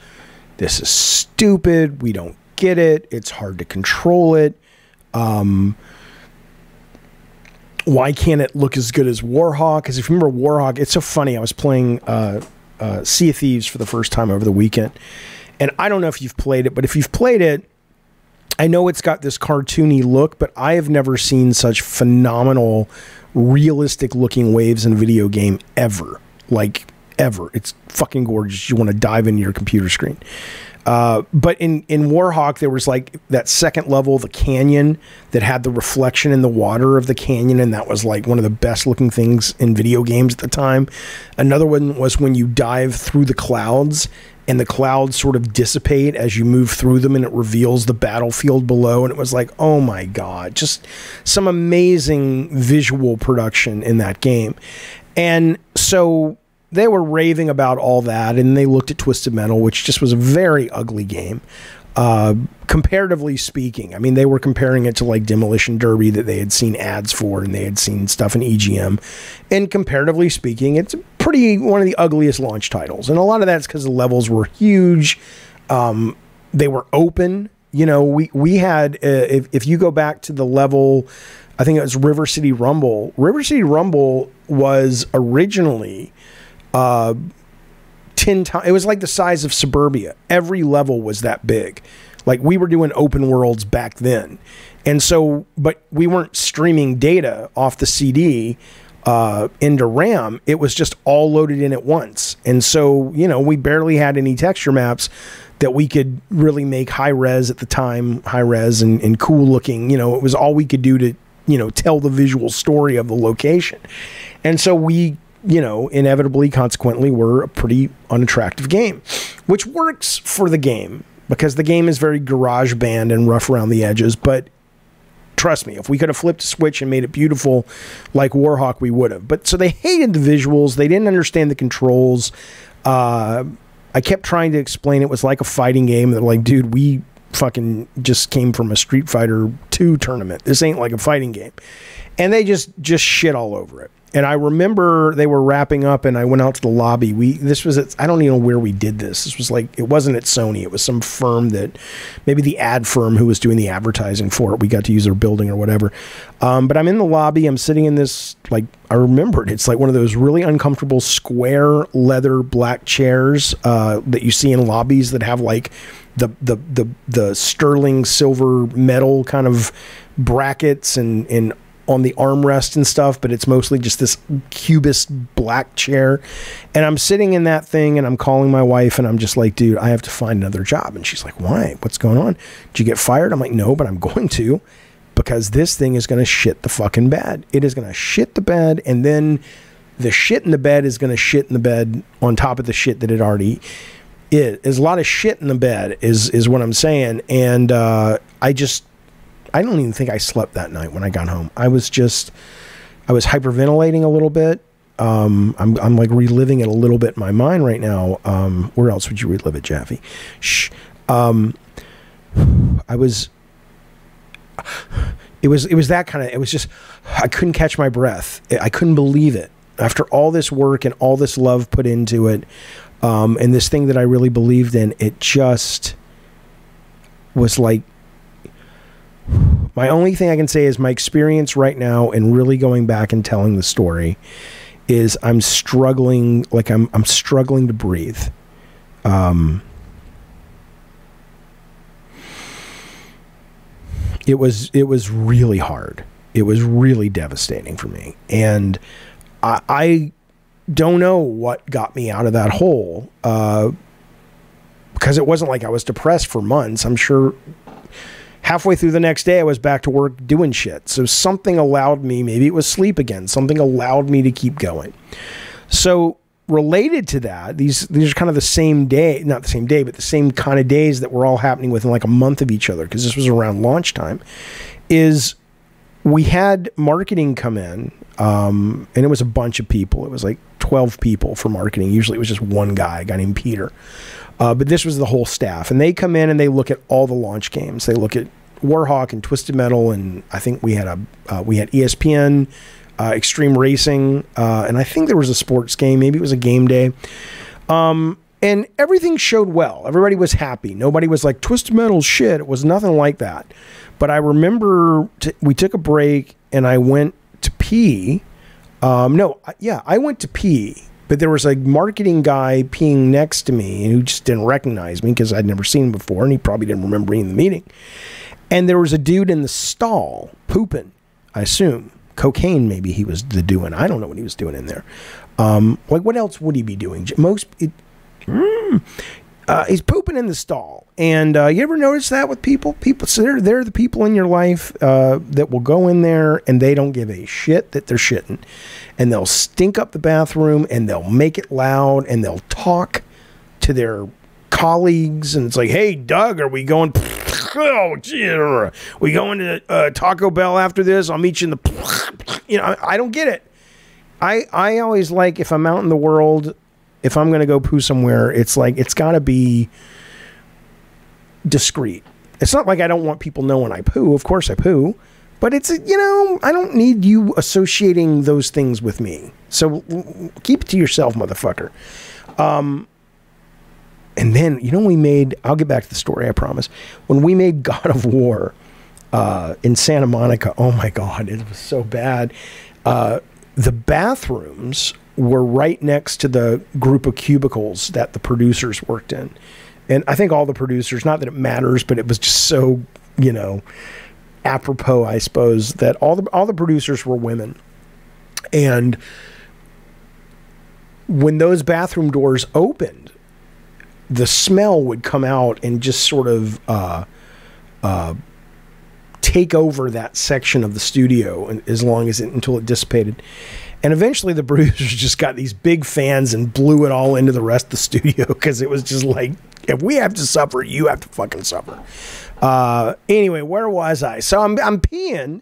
this is stupid. We don't get it. It's hard to control it. Um, why can't it look as good as Warhawk? Because if you remember Warhawk, it's so funny. I was playing uh, uh, Sea of Thieves for the first time over the weekend, and I don't know if you've played it, but if you've played it, I know it's got this cartoony look, but I have never seen such phenomenal, realistic looking waves in a video game ever. Like ever. It's fucking gorgeous. You want to dive into your computer screen. Uh, but in, in Warhawk, there was like that second level, the canyon that had the reflection in the water of the canyon, and that was like one of the best looking things in video games at the time. Another one was when you dive through the clouds and the clouds sort of dissipate as you move through them and it reveals the battlefield below. And it was like, oh my God, just some amazing visual production in that game. And so they were raving about all that, and they looked at Twisted Metal, which just was a very ugly game. Uh, comparatively speaking, I mean, they were comparing it to like Demolition Derby that they had seen ads for, and they had seen stuff in EGM. And comparatively speaking, it's pretty one of the ugliest launch titles, and a lot of that's because the levels were huge. Um, they were open. You know, we we had uh, if if you go back to the level, I think it was River City Rumble. River City Rumble was originally uh, 10 times. It was like the size of suburbia. Every level was that big. Like we were doing open worlds back then. And so, but we weren't streaming data off the CD uh, into RAM. It was just all loaded in at once. And so, you know, we barely had any texture maps that we could really make high res at the time, high res and, and cool looking. You know, it was all we could do to, you know, tell the visual story of the location. And so we you know, inevitably, consequently, were a pretty unattractive game, which works for the game because the game is very garage band and rough around the edges. But trust me, if we could have flipped a switch and made it beautiful like Warhawk, we would have. But so they hated the visuals, they didn't understand the controls. Uh, I kept trying to explain it was like a fighting game. They're like, dude, we fucking just came from a Street Fighter 2 tournament. This ain't like a fighting game. And they just just shit all over it and I remember they were wrapping up, and I went out to the lobby. We this was at, I don't even know where we did this. This was like it wasn't at Sony. It was some firm that maybe the ad firm who was doing the advertising for it. We got to use their building or whatever. Um, but I'm in the lobby. I'm sitting in this like I remembered. It's like one of those really uncomfortable square leather black chairs uh, that you see in lobbies that have like the the the the sterling silver metal kind of brackets and and on the armrest and stuff, but it's mostly just this cubist black chair. And I'm sitting in that thing and I'm calling my wife and I'm just like, dude, I have to find another job. And she's like, why? What's going on? Did you get fired? I'm like, no, but I'm going to because this thing is going to shit the fucking bed. It is going to shit the bed and then the shit in the bed is going to shit in the bed on top of the shit that it already is. There's a lot of shit in the bed is is what I'm saying. And uh, I just I don't even think I slept that night when I got home. I was just, I was hyperventilating a little bit. Um, I'm, I'm like reliving it a little bit in my mind right now. Um, where else would you relive it, Jaffe? Shh. Um, I was, it was, it was that kind of, it was just, I couldn't catch my breath. I couldn't believe it. After all this work and all this love put into it, um, and this thing that I really believed in, it just was like my only thing I can say is my experience right now and really going back and telling the story is I'm struggling like I'm I'm struggling to breathe. Um, it was it was really hard. It was really devastating for me, and I, I don't know what got me out of that hole. Uh, because it wasn't like I was depressed for months. I'm sure halfway through the next day, I was back to work doing shit. So something allowed me, maybe it was sleep again, something allowed me to keep going. So related to that, these these are kind of the same day, not the same day, but the same kind of days that were all happening within like a month of each other because this was around launch time. Is we had marketing come in Um, and it was a bunch of people. It was like 12 people for marketing. Usually it was just one guy, a guy named Peter. Uh, but this was the whole staff. And they come in and they look at all the launch games. They look at Warhawk and Twisted Metal. And I think we had a, uh, we had ESPN, uh, Extreme Racing. Uh, and I think there was a sports game. Maybe it was a game day. Um, and everything showed well. Everybody was happy. Nobody was like Twisted Metal shit. It was nothing like that. But I remember t- we took a break and I went to pee. Um, no, yeah, I went to pee, but there was a marketing guy peeing next to me who just didn't recognize me because I'd never seen him before, and he probably didn't remember me in the meeting. And there was a dude in the stall pooping, I assume. Cocaine, maybe he was the doing. I don't know what he was doing in there. Um, like, what else would he be doing? Most, it, mm, uh, he's pooping in the stall. And uh, you ever notice that with people? People, so they're, they're the people in your life uh, that will go in there and they don't give a shit that they're shitting. And they'll stink up the bathroom and they'll make it loud and they'll talk to their colleagues. And it's like, hey, Doug, are we going? Oh, gee, we going to uh, Taco Bell after this? I'll meet you in the. You know, I, I don't get it. I I always like if I'm out in the world if I'm going to go poo somewhere, it's like it's got to be discreet. It's not like I don't want people knowing I poo. Of course I poo, but it's you know I don't need you associating those things with me. So keep it to yourself, motherfucker. Um, and then you know we made. I'll get back to the story. I promise. When we made God of War uh, in Santa Monica, oh my god, it was so bad. Uh, the bathrooms were right next to the group of cubicles that the producers worked in. And I think all the producers, not that it matters, but it was just so, you know, apropos, I suppose, that all the all the producers were women. And when those bathroom doors opened, the smell would come out and just sort of uh, uh, take over that section of the studio as long as it until it dissipated. And eventually the producers just got these big fans and blew it all into the rest of the studio because it was just like, if we have to suffer, you have to fucking suffer. Uh, anyway, where was I? So I'm, I'm peeing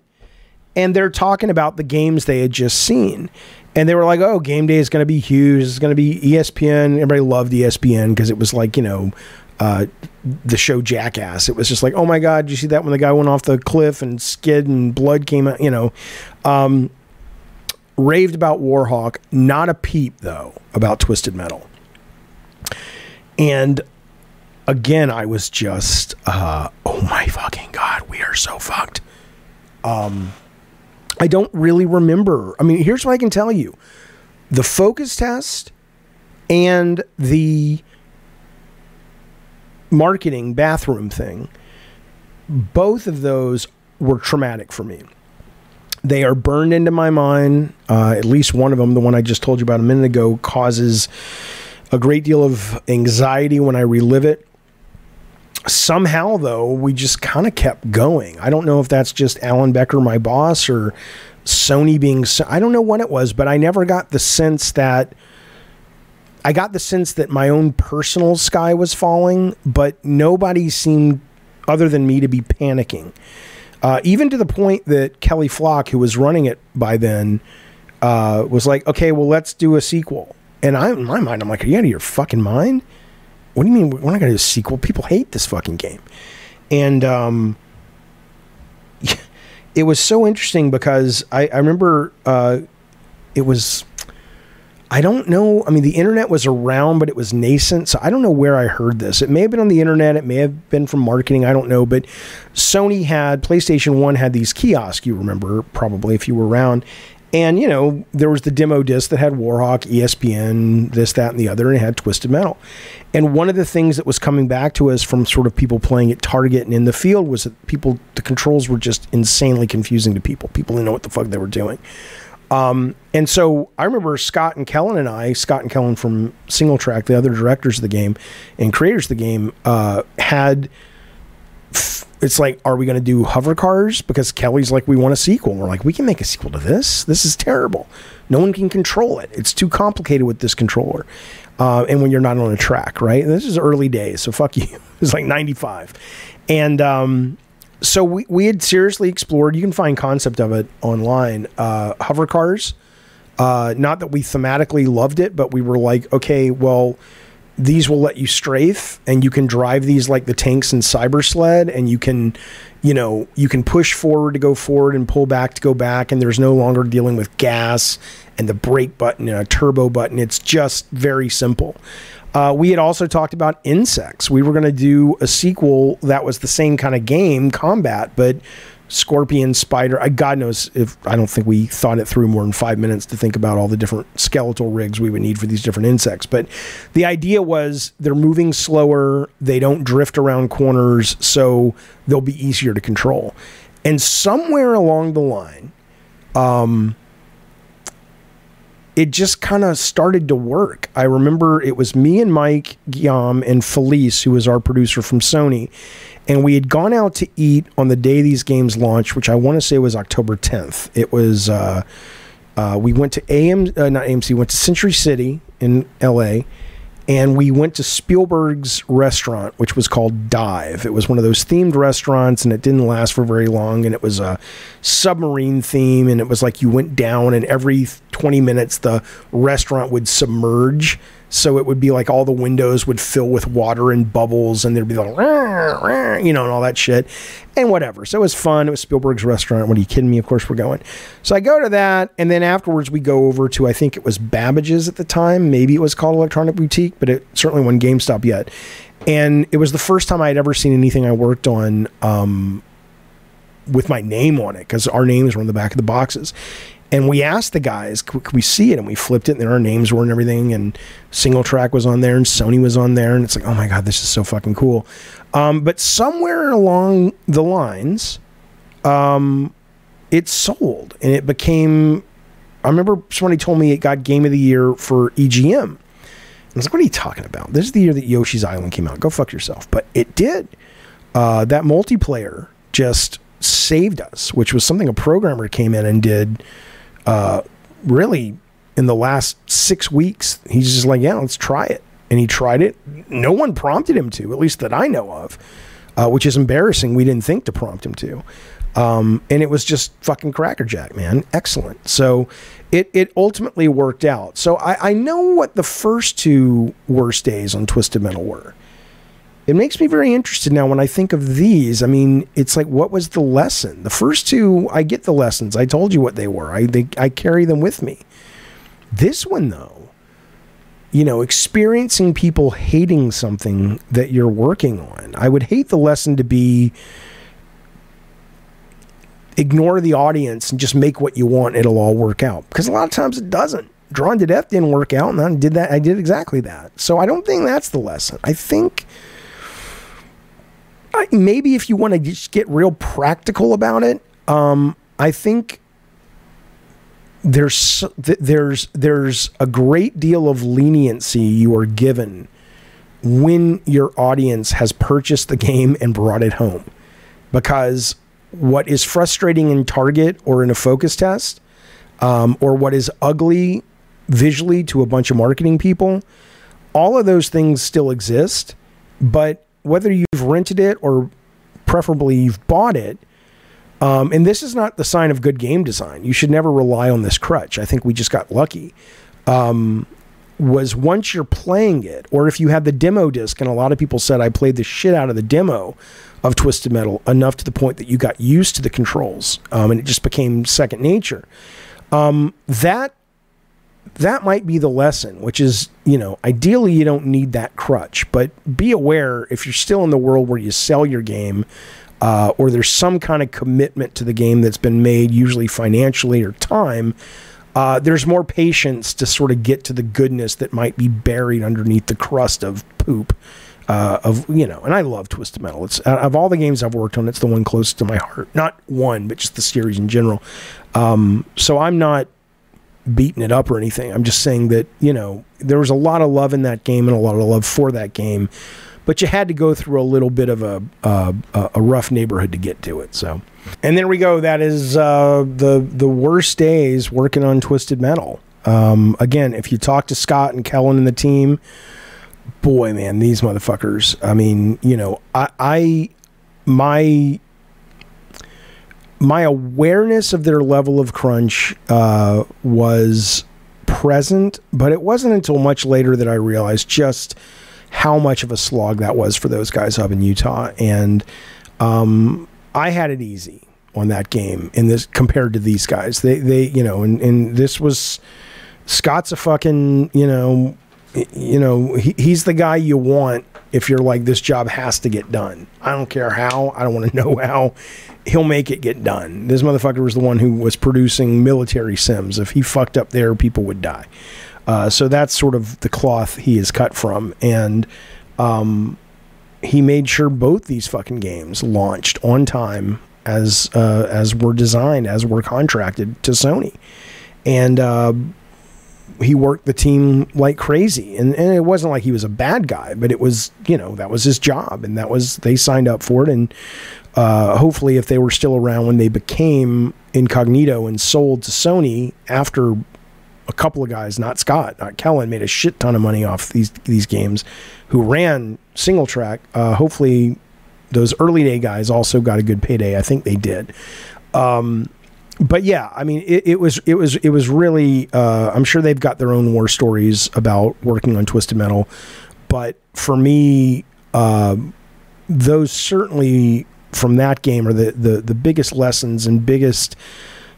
and they're talking about the games they had just seen. And they were like, oh, game day is going to be huge. It's going to be ESPN. Everybody loved ESPN because it was like, you know, uh, the show Jackass. It was just like, oh my God, you see that when the guy went off the cliff and skid and blood came out? You know, um, raved about Warhawk, not a peep though about Twisted Metal. And again, I was just, uh, oh my fucking god, we are so fucked. Um, I don't really remember. I mean, here's what I can tell you: the focus test and the marketing bathroom thing. Both of those were traumatic for me. They are burned into my mind. Uh, at least one of them, the one I just told you about a minute ago, causes a great deal of anxiety when I relive it. Somehow, though, we just kind of kept going. I don't know if that's just Allan Becker, my boss, or Sony being. I don't know what it was, but I never got the sense that. I got the sense that my own personal sky was falling, but nobody seemed, other than me, to be panicking. Uh, even to the point that Kelly Flock, who was running it by then, uh, was like, okay, well, let's do a sequel. And I, in my mind, I'm like, are you out of your fucking mind? What do you mean we're not going to do a sequel? People hate this fucking game. And um, it was so interesting because I, I remember uh, it was I don't know. I mean, the internet was around, but it was nascent. So I don't know where I heard this. It may have been on the internet. It may have been from marketing. I don't know. But Sony had, PlayStation 1 had these kiosks, you remember probably if you were around. And, you know, there was the demo disc that had Warhawk, ESPN, this, that, and the other, and it had Twisted Metal. And one of the things that was coming back to us from sort of people playing at Target and in the field was that people, the controls were just insanely confusing to people. People didn't know what the fuck they were doing. Um, and so I remember Scott and Kellan and I, Scott and Kellan from SingleTrac, the other directors of the game and creators of the game, uh, had. it's like, are we going to do hover cars? Because Kelly's like, we want a sequel. We're like, we can make a sequel to this. This is terrible. No one can control it. It's too complicated with this controller. Uh, and when you're not on a track, right? And this is early days, so fuck you. It's like 95. And um, so we, we had seriously explored. You can find concept of it online. Uh, hover cars. Uh, not that we thematically loved it, but we were like, okay, well, these will let you strafe, and you can drive these like the tanks in Cyber Sled, and you can, you know, you can push forward to go forward and pull back to go back, and there's no longer dealing with gas and the brake button and a turbo button. It's just very simple. Uh, we had also talked about insects. We were going to do a sequel that was the same kind of game, combat, but scorpion, spider. I, God knows if I don't think we thought it through more than five minutes to think about all the different skeletal rigs we would need for these different insects. But the idea was they're moving slower, they don't drift around corners, so they'll be easier to control. And somewhere along the line, um, it just kind of started to work. I remember it was me and Mike Giam and Felice, who was our producer from Sony, and we had gone out to eat on the day these games launched, which I want to say was October 10th. It was uh, uh, we went to AM, uh, not AMC, went to Century City in LA, and we went to Spielberg's restaurant, which was called Dive. It was one of those themed restaurants, and it didn't last for very long. And it was a submarine theme, and it was like you went down, and every 20 minutes the restaurant would submerge. So it would be like all the windows would fill with water and bubbles, and there'd be like, you know, and all that shit, and whatever. So it was fun. It was Spielberg's restaurant. What are you kidding me? Of course we're going. So I go to that, and then afterwards we go over to I think it was Babbage's at the time. Maybe it was called Electronic Boutique, but it certainly wasn't GameStop yet. And it was the first time I had ever seen anything I worked on um, with my name on it because our names were on the back of the boxes. And we asked the guys, could, we see it? And we flipped it, and our names were and everything. And SingleTrac was on there, and Sony was on there. And it's like, oh my God, this is so fucking cool. Um, but somewhere along the lines, um, it sold and it became. I remember somebody told me it got Game of the Year for EGM. I was like, what are you talking about? This is the year that Yoshi's Island came out. Go fuck yourself. But it did. Uh, that multiplayer just saved us, which was something a programmer came in and did uh, really in the last six weeks. He's just like, yeah, let's try it. And he tried it. No one prompted him to, at least that I know of, uh, which is embarrassing. We didn't think to prompt him to. Um, and it was just fucking crackerjack, man. Excellent. So it, it ultimately worked out. So I, I know what the first two worst days on Twisted Metal were. It makes me very interested now when I think of these. I mean, it's like, what was the lesson? The first two, I get the lessons. I told you what they were. I they, I carry them with me. This one, though, you know, experiencing people hating something that you're working on. I would hate the lesson to be ignore the audience and just make what you want. It'll all work out because a lot of times it doesn't. Drawn to Death didn't work out, and I did that. I did exactly that. So I don't think that's the lesson. I think maybe if you want to just get real practical about it, um, I think there's there's there's a great deal of leniency you are given when your audience has purchased the game and brought it home, because what is frustrating in Target or in a focus test, um, or what is ugly visually to a bunch of marketing people, all of those things still exist, but whether you've rented it or preferably you've bought it, um, and this is not the sign of good game design. You should never rely on this crutch. I think we just got lucky. Um, was once you're playing it, or if you had the demo disc, and a lot of people said I played the shit out of the demo of Twisted Metal enough to the point that you got used to the controls, um, and it just became second nature. Um, that that might be the lesson, which is, you know, ideally you don't need that crutch, but be aware if you're still in the world where you sell your game uh, or there's some kind of commitment to the game that's been made, usually financially or time, uh, there's more patience to sort of get to the goodness that might be buried underneath the crust of poop. Uh, of you know, and I love Twisted Metal. It's of all the games I've worked on, it's the one closest to my heart. Not one, but just the series in general. Um, so I'm not beating it up or anything. I'm just saying that, you know, there was a lot of love in that game and a lot of love for that game, but you had to go through a little bit of a a rough neighborhood to get to it. So, and there we go. That is uh, the the worst days working on Twisted Metal. Um, again, if you talk to Scott and Kellan and the team, boy, man, these motherfuckers. I mean, you know, I, I my my awareness of their level of crunch uh, was present, but it wasn't until much later that I realized just how much of a slog that was for those guys up in Utah. And um, I had it easy on that game in this compared to these guys. They they you know and, and this was Scott's a fucking you know you know he, he's the guy you want if you're like this job has to get done. I don't care how. I don't want to know how. He'll make it get done. This motherfucker was the one who was producing military sims. If he fucked up there, people would die. Uh, so that's sort of the cloth he is cut from, and um, he made sure both these fucking games launched on time as uh, as were designed, as were contracted to Sony, and uh, he worked the team like crazy. And, and it wasn't like he was a bad guy, but it was you know that was his job, and that was they signed up for it, and uh, hopefully, if they were still around when they became Incognito and sold to Sony after a couple of guys, not Scott, not Kellan, made a shit ton of money off these these games, who ran SingleTrac. Uh, hopefully, those early day guys also got a good payday. I think they did. Um, but yeah, I mean, it, it, was it was it was really. Uh, I'm sure they've got their own war stories about working on Twisted Metal, but for me, uh, those certainly from that game are the the the biggest lessons and biggest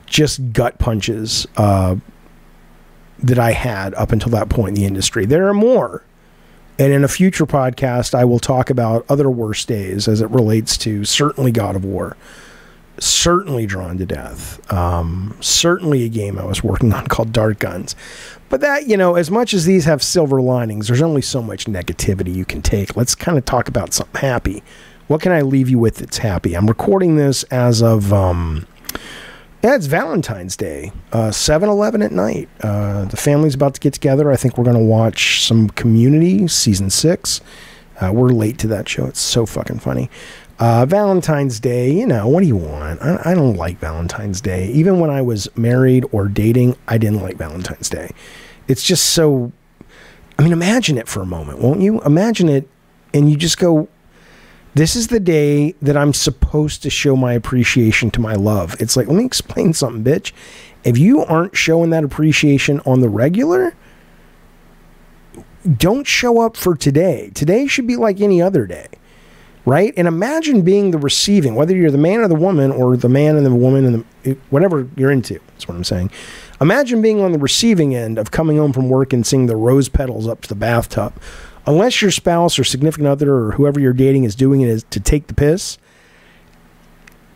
just gut punches uh, that I had up until that point in the industry. There are more. And in a future podcast, I will talk about other worst days as it relates to certainly God of War, certainly Drawn to Death, um, certainly a game I was working on called Dart Guns. But that, you know, as much as these have silver linings, there's only so much negativity you can take. Let's kind of talk about something happy. What can I leave you with that's happy? I'm recording this as of. Um, yeah, it's Valentine's Day, uh, 7 Eleven at night. Uh, the family's about to get together. I think we're going to watch some Community season six. Uh, we're late to that show. It's so fucking funny. Uh, Valentine's Day, you know, what do you want? I, I don't like Valentine's Day. Even when I was married or dating, I didn't like Valentine's Day. It's just so. I mean, imagine it for a moment, won't you? Imagine it, and you just go, this is the day that I'm supposed to show my appreciation to my love. It's like, let me explain something, bitch. If you aren't showing that appreciation on the regular, don't show up for today. Today should be like any other day, right? And imagine being the receiving, whether you're the man or the woman, or the man and the woman and the whatever you're into. That's what I'm saying. Imagine being on the receiving end of coming home from work and seeing the rose petals up to the bathtub unless your spouse or significant other or whoever you're dating is doing it is to take the piss,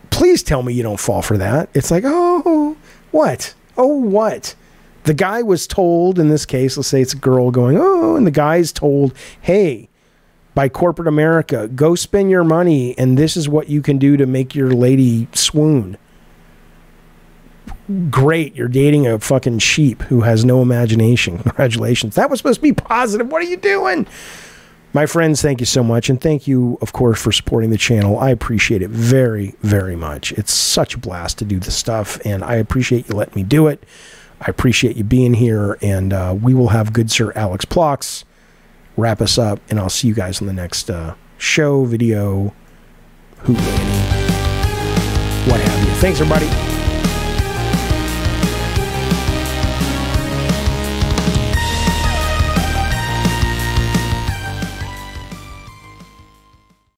please tell me you don't fall for that. It's like, oh, what? Oh, what? The guy was told, in this case, let's say it's a girl going, oh, and the guy's told, hey, by corporate America, go spend your money, and this is what you can do to make your lady swoon great. You're dating a fucking sheep who has no imagination. Congratulations. That was supposed to be positive. What are you doing? My friends, thank you so much. And thank you, of course, for supporting the channel. I appreciate it very, very much. It's such a blast to do this stuff. And I appreciate you letting me do it. I appreciate you being here. And uh, we will have good Sir Alex Plox wrap us up. And I'll see you guys on the next uh, show, video, hoot, what have you. Thanks, everybody.